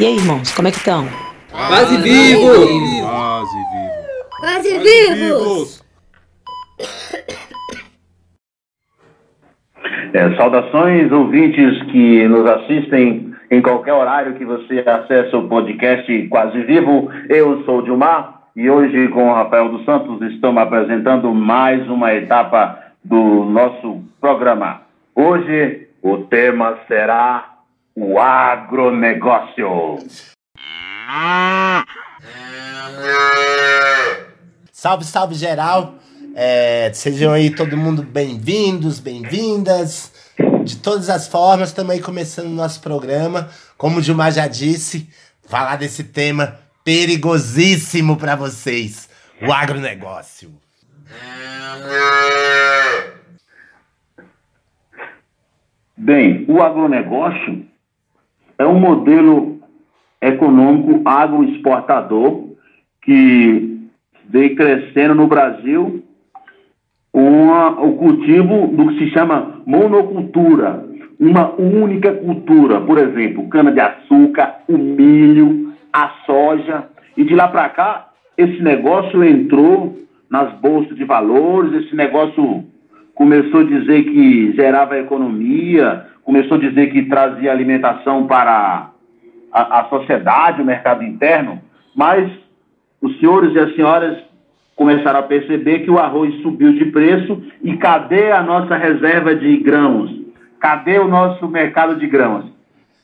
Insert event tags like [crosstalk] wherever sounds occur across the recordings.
E aí, irmãos, como é que estão? Quase vivos! Quase vivos! Quase vivos! É, saudações, ouvintes que nos assistem em qualquer horário que você acessa o podcast Quase Vivo. Eu sou o Dilmar e hoje com o Rafael dos Santos estamos apresentando mais uma etapa do nosso programa. Hoje o tema será o agronegócio. Salve, salve geral! É, sejam aí todo mundo bem-vindos, bem-vindas. De todas as formas, estamos aí começando o nosso programa. Como o Gilmar já disse, falar desse tema perigosíssimo para vocês: o agronegócio. Bem, o agronegócio é um modelo econômico agroexportador que vem crescendo no Brasil o cultivo do que se chama monocultura, uma única cultura, por exemplo, cana-de-açúcar, o milho, a soja, e de lá para cá esse negócio entrou nas bolsas de valores, esse negócio começou a dizer que gerava economia, começou a dizer que trazia alimentação para a, a sociedade, o mercado interno, mas os senhores e as senhoras começaram a perceber que o arroz subiu de preço e cadê a nossa reserva de grãos? Cadê o nosso mercado de grãos?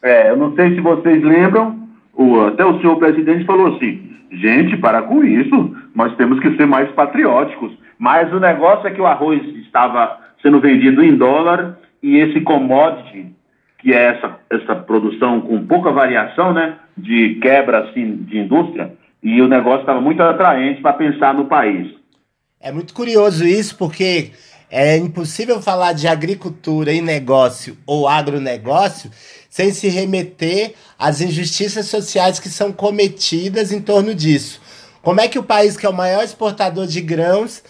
É, eu não sei se vocês lembram, o, até o senhor presidente falou assim: gente, para com isso, nós temos que ser mais patrióticos. Mas o negócio é que o arroz estava sendo vendido em dólar e esse commodity, que é essa, essa produção com pouca variação, né, de quebra assim, de indústria, e o negócio estava muito atraente para pensar no país. É muito curioso isso, porque é impossível falar de agricultura e negócio ou agronegócio sem se remeter às injustiças sociais que são cometidas em torno disso. Como é que o país que é o maior exportador de grãos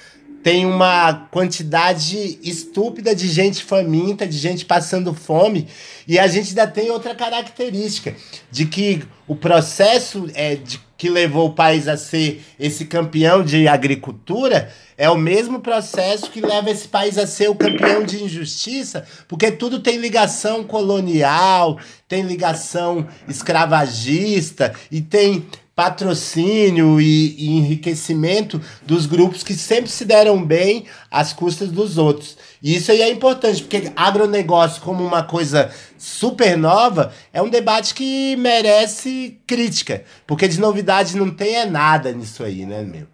tem uma quantidade estúpida de gente faminta, de gente passando fome, e a gente ainda tem outra característica, de que o processo é, de, que levou o país a ser esse campeão de agricultura é o mesmo processo que leva esse país a ser o campeão de injustiça, porque tudo tem ligação colonial, tem ligação escravagista e tem patrocínio e, e, enriquecimento dos grupos que sempre se deram bem às custas dos outros. E isso aí é importante, porque agronegócio como uma coisa super nova é um debate que merece crítica, porque de novidade não tem é nada nisso aí, né, meu?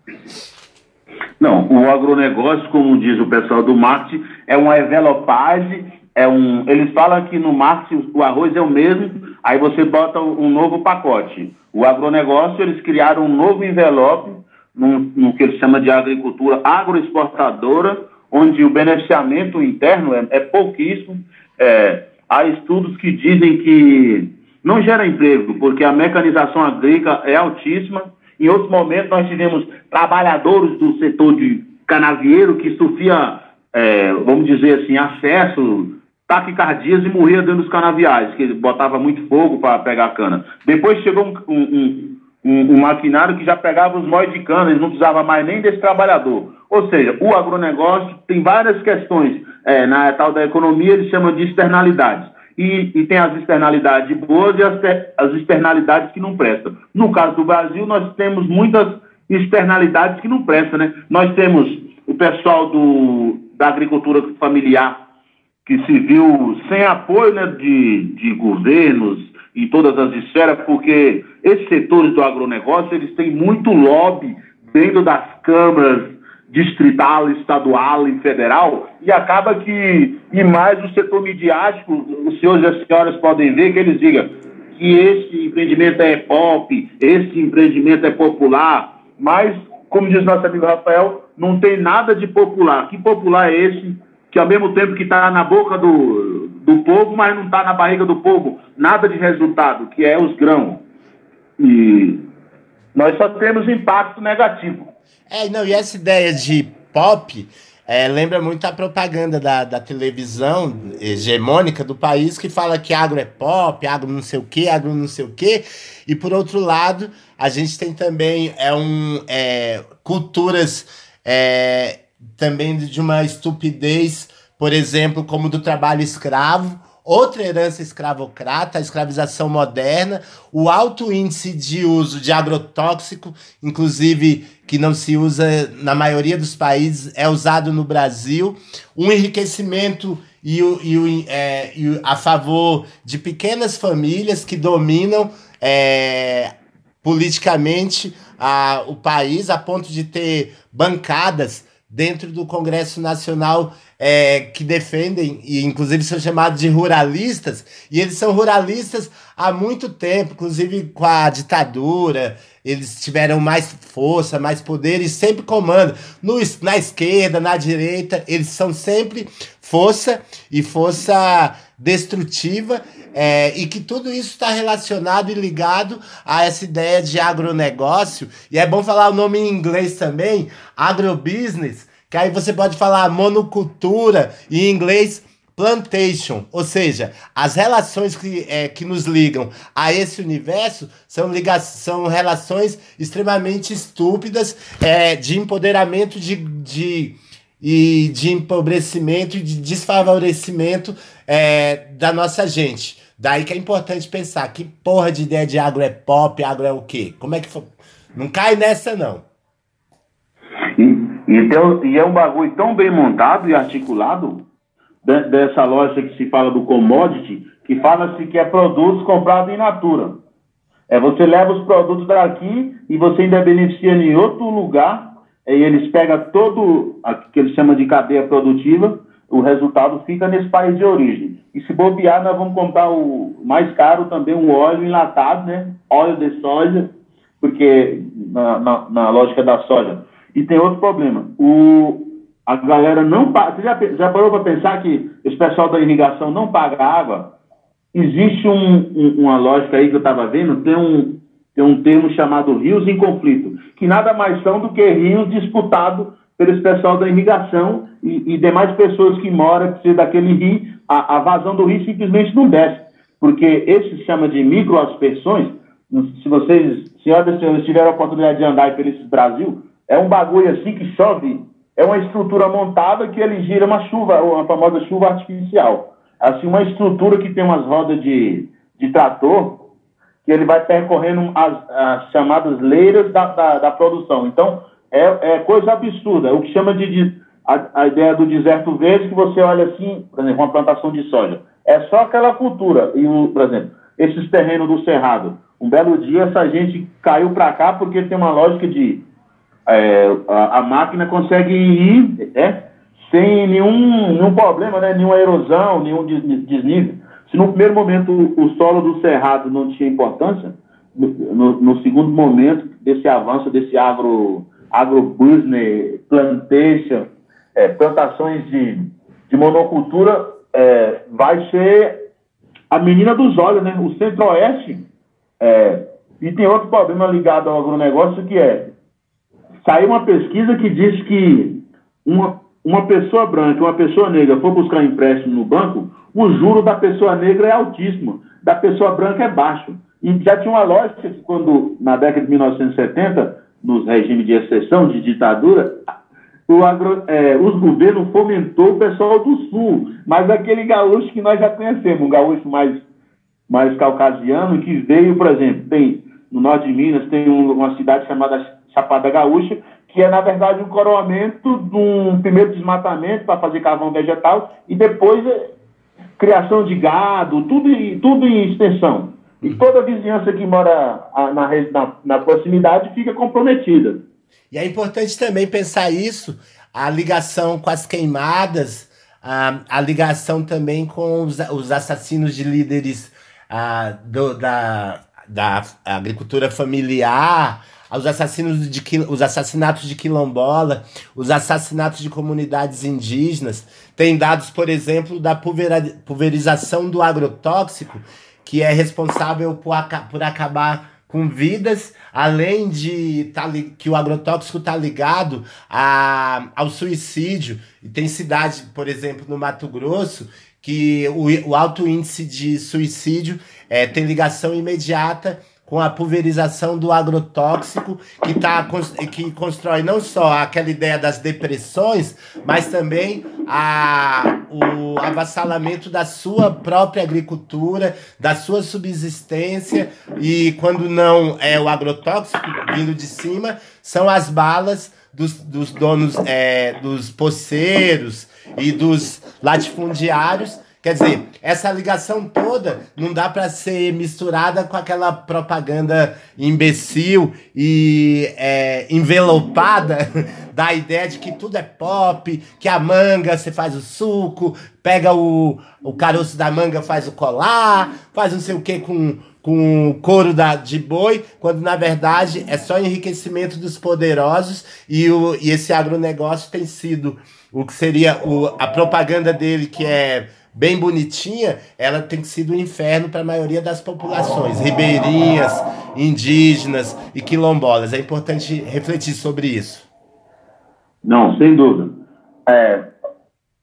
Não, o agronegócio, como diz o pessoal do marketing, é uma envelopagem, é um, eles falam que no marketing o arroz é o mesmo, aí você bota um novo pacote. O agronegócio, eles criaram um novo envelope, no, no que eles chamam de agricultura agroexportadora, onde o beneficiamento interno é, é pouquíssimo. É, há estudos que dizem que não gera emprego, porque a mecanização agrícola é altíssima. Em outros momentos, nós tivemos trabalhadores do setor de canavieiro que sofria, é, vamos dizer assim, acesso taquicardias e morria dentro dos canaviais, que ele botava muito fogo para pegar a cana. Depois chegou um, um, um, um, maquinário que já pegava os móis de cana, ele não precisava mais nem desse trabalhador. Ou seja, o agronegócio tem várias questões. É, na tal da economia, eles chamam de externalidades. E, e tem as externalidades boas e as, as externalidades que não prestam. No caso do Brasil, nós temos muitas externalidades que não prestam. Né? Nós temos o pessoal do, da agricultura familiar que se viu sem apoio né, de, de governos em todas as esferas, porque esses setores do agronegócio eles têm muito lobby dentro das câmaras distrital, estadual e federal, e acaba que, e mais o setor midiático, os senhores e as senhoras podem ver que eles digam que esse empreendimento é pop, esse empreendimento é popular, mas, como diz nosso amigo Rafael, não tem nada de popular. Que popular é esse que ao mesmo tempo que está na boca do, do povo, mas não está na barriga do povo, nada de resultado, que é os grãos. E nós só temos impacto negativo. É, não, e essa ideia de pop, é, lembra muito a propaganda da, da televisão hegemônica do país que fala que agro é pop, agro não sei o que, agro não sei o que. E por outro lado, a gente tem também é um, é, culturas é, também de uma estupidez, por exemplo, como do trabalho escravo outra herança escravocrata, a escravização moderna, o alto índice de uso de agrotóxico, inclusive que não se usa na maioria dos países, é usado no Brasil, um enriquecimento e, o, e, o, é, e a favor de pequenas famílias que dominam é, politicamente a, o país, a ponto de ter bancadas dentro do Congresso Nacional é, que defendem, e inclusive são chamados de ruralistas, e eles são ruralistas há muito tempo, inclusive com a ditadura, eles tiveram mais força, mais poder e sempre comandam. No, na esquerda, na direita, eles são sempre força e força destrutiva, é, e que tudo isso está relacionado e ligado a essa ideia de agronegócio. E é bom falar o nome em inglês também, agrobusiness, que aí você pode falar monocultura e em inglês plantation, ou seja, as relações que, é, que nos ligam a esse universo são, liga são relações extremamente estúpidas é, de empoderamento de, de, e de empobrecimento e de desfavorecimento é, da nossa gente. Daí que é importante pensar que porra de ideia de agro é pop, agro é o quê? Como é que foi? Não cai nessa, não. E, e é um bagulho tão bem montado e articulado de, dessa lógica que se fala do commodity, que fala-se que é produtos comprados em natura. É, você leva os produtos daqui e você ainda beneficia em outro lugar, e eles pegam todo o que eles chamam de cadeia produtiva, o resultado fica nesse país de origem. E se bobear, nós vamos comprar o mais caro também, um óleo enlatado, né? Óleo de soja, porque na, na, na lógica da soja, e tem outro problema. O, a galera não paga. Você já, já parou para pensar que esse pessoal da irrigação não paga água? Existe um, um, uma lógica aí que eu estava vendo, tem um, tem um termo chamado rios em conflito, que nada mais são do que rios disputados pelo pessoal da irrigação e, e demais pessoas que moram que daquele rio, a, a, vazão do rio simplesmente não desce, porque esse se chama de microaspersões. Se vocês, senhoras e senhores, tiveram a oportunidade de andar pelo Brasil, é um bagulho assim que chove, é uma estrutura montada que ele gira uma chuva, a famosa chuva artificial. Assim, uma estrutura que tem umas rodas de, de trator, que ele vai percorrendo as, as chamadas leiras da, da, da, produção. Então, é, é coisa absurda. O que chama de, de a, a, ideia do deserto verde, que você olha assim, por exemplo, uma plantação de soja. É só aquela cultura. E, o, por exemplo, esses terrenos do Cerrado. Um belo dia, essa gente caiu para cá porque tem uma lógica de é, a, a, máquina consegue ir é, sem nenhum, nenhum problema, né, nenhuma erosão, nenhum desnível. Se no primeiro momento o, solo do cerrado não tinha importância, no, no, segundo momento desse avanço, desse agro, agrobusiness, plantation, é, plantações de, de monocultura, é, vai ser a menina dos olhos, né? O centro-oeste. É, e tem outro problema ligado ao agronegócio que é Saiu uma pesquisa que diz que uma, uma pessoa branca, uma pessoa negra for buscar empréstimo no banco, o juro da pessoa negra é altíssimo, da pessoa branca é baixo. E já tinha uma lógica que quando, na década de 1970, nos regimes de exceção, de ditadura, agro, é, os governos fomentou o pessoal do sul, mas aquele gaúcho que nós já conhecemos, um gaúcho mais, mais caucasiano, que veio, por exemplo, tem no norte de Minas, tem um, uma cidade chamada Chapada Gaúcha, que é, na verdade, um coroamento de um primeiro desmatamento para fazer carvão vegetal e depois é, criação de gado, tudo, tudo em extensão. E toda a vizinhança que mora na, na, na proximidade fica comprometida. E é importante também pensar isso, a ligação com as queimadas, a, a ligação também com os, os assassinos de líderes a, do, da, da agricultura familiar, os assassinos de os assassinatos de quilombola, os assassinatos de comunidades indígenas. Tem dados, por exemplo, da pulverização do agrotóxico, que é responsável por, por acabar com vidas, além de tá, que o agrotóxico está ligado a, ao suicídio. E tem cidade, por exemplo, no Mato Grosso, que o, o alto índice de suicídio é, tem ligação imediata com a pulverização do agrotóxico, que, tá, que constrói não só aquela ideia das depressões, mas também a, o avassalamento da sua própria agricultura, da sua subsistência, e quando não é o agrotóxico vindo de cima, são as balas dos, dos donos, é, dos poceiros e dos latifundiários Quer dizer, essa ligação toda não dá para ser misturada com aquela propaganda imbecil e é, envelopada [laughs] da ideia de que tudo é pop, que a manga você faz o suco, pega o, o caroço da manga, faz o colar, faz não sei o que com, com o couro da, de boi, quando na verdade é só enriquecimento dos poderosos e, o, e esse agronegócio tem sido o que seria o, a propaganda dele, que é bem bonitinha, ela tem sido um inferno para a maioria das populações, ribeirinhas, indígenas e quilombolas. É importante refletir sobre isso. Não, sem dúvida. É,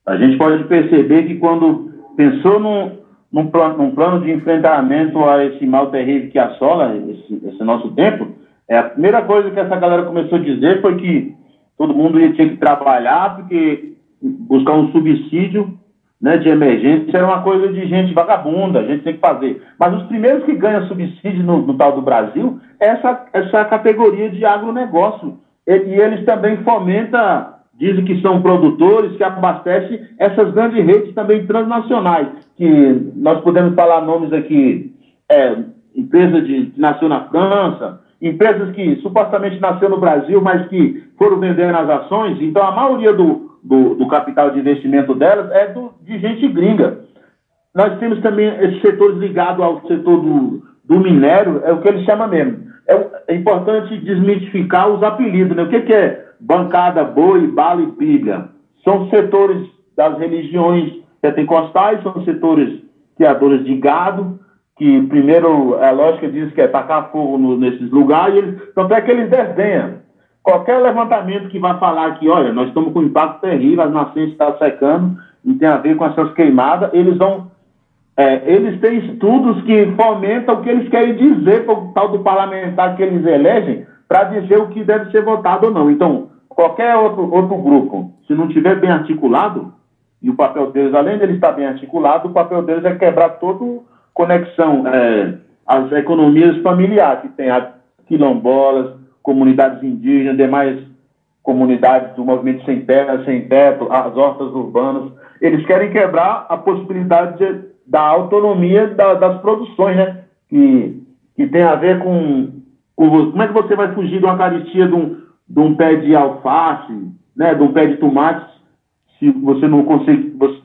a gente pode perceber que quando pensou num, num, plano, num plano de enfrentamento a esse mal terrível que assola esse, esse nosso tempo, é, a primeira coisa que essa galera começou a dizer foi que todo mundo ia ter que trabalhar, porque buscar um subsídio né, de emergência era uma coisa de gente vagabunda, a gente tem que fazer. Mas os primeiros que ganham subsídio no, no tal do Brasil é essa, essa categoria de agronegócio. E, e eles também fomentam, dizem que são produtores, que abastecem essas grandes redes também transnacionais, que nós podemos falar nomes aqui, é, empresa de, que nasceu na França, empresas que supostamente nasceu no Brasil, mas que foram vendendo as ações. Então, a maioria do, do, do capital de investimento delas é do, de gente gringa. Nós temos também esses setores ligados ao setor do, do minério, é o que ele chama mesmo. É, é importante desmistificar os apelidos, né? O que, que é bancada, boi, bala e bíblia? São setores das religiões pentecostais, são setores criadores de gado, que primeiro a lógica diz que é tacar fogo no, nesses lugares, e eles, tanto é que eles desdenham qualquer levantamento que vai falar que, olha, nós estamos com um impacto terrível, as nascentes estão secando e tem a ver com essas queimadas, eles vão. É, eles têm estudos que fomentam o que eles querem dizer para o tal do parlamentar que eles elegem, para dizer o que deve ser votado ou não. Então, qualquer outro, outro grupo, se não tiver bem articulado, e o papel deles, além de ele estar bem articulado, o papel deles é quebrar toda conexão, é, as economias familiares, que tem quilombolas, comunidades indígenas, demais comunidades do movimento sem terra, sem teto, as hortas urbanas. Eles querem quebrar a possibilidade de, da autonomia da, das produções, né? Que, que tem a ver com, com, Como é que você vai fugir de uma caristia de um, de um pé de alface, né? de um pé de tomate, se você não consegue. Você,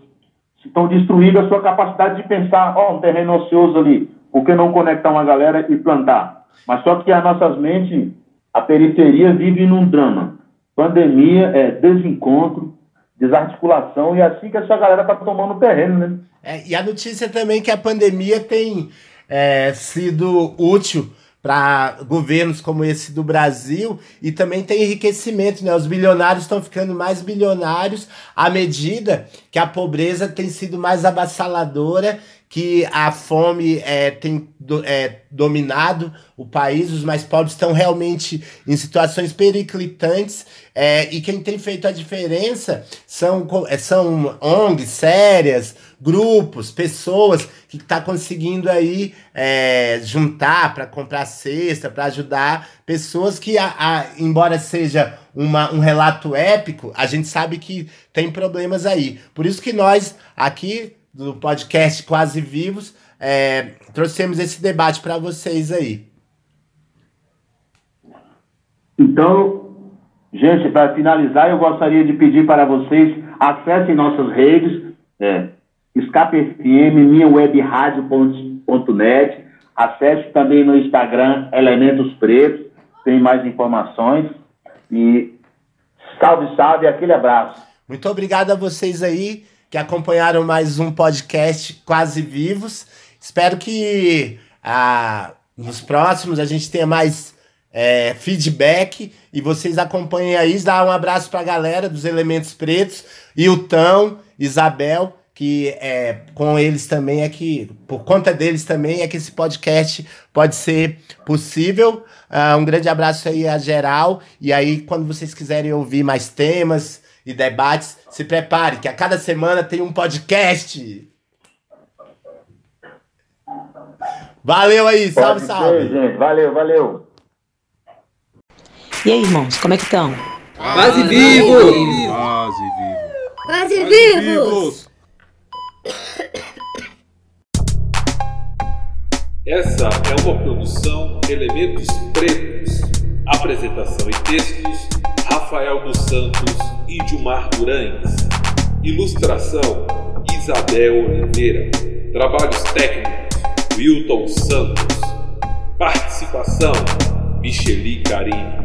estão destruindo a sua capacidade de pensar, ó, oh, um terreno ocioso ali, por que não conectar uma galera e plantar? Mas só que as nossas mentes a periferia vive num drama. Pandemia, é, desencontro, desarticulação, e é assim que essa galera está tomando terreno, né? É, e a notícia também que a pandemia tem é, sido útil para governos como esse do Brasil e também tem enriquecimento, né? Os bilionários estão ficando mais bilionários à medida que a pobreza tem sido mais avassaladora que a fome é, tem é, dominado o país, os mais pobres estão realmente em situações periclitantes é, e quem tem feito a diferença são, é, são ONGs sérias, grupos, pessoas que estão tá conseguindo aí é, juntar para comprar cesta, para ajudar pessoas que, a, a, embora seja uma, um relato épico, a gente sabe que tem problemas aí. Por isso que nós aqui do podcast Quase Vivos, é, trouxemos esse debate para vocês aí. Então, gente, para finalizar, eu gostaria de pedir para vocês acessem nossas redes, é, Escape FM, minhawebradio.net, acesse também no Instagram Elementos Pretos, tem mais informações. E salve, salve, aquele abraço. Muito obrigado a vocês aí que acompanharam mais um podcast Quase Vivos. Espero que a, nos próximos a gente tenha mais é, feedback e vocês acompanhem aí. Dá um abraço pra galera dos Elementos Pretos, Iltão, Isabel, que é, com eles também é que, por conta deles também é que esse podcast pode ser possível. Uh, um grande abraço aí a geral. E aí, quando vocês quiserem ouvir mais temas e debates, se prepare, que a cada semana tem um podcast. Valeu aí, salve, salve. Ser, gente. Valeu, valeu. E aí, irmãos, como é que estão? Quase vivos! Quase vivos! Quase vivos! Essa é uma produção Elementos Pretos. Apresentação e textos: Rafael dos Santos e Dilmar Durães. Ilustração: Isabel Oliveira. Trabalhos técnicos: Wilton Santos. Participação: Micheli Carim.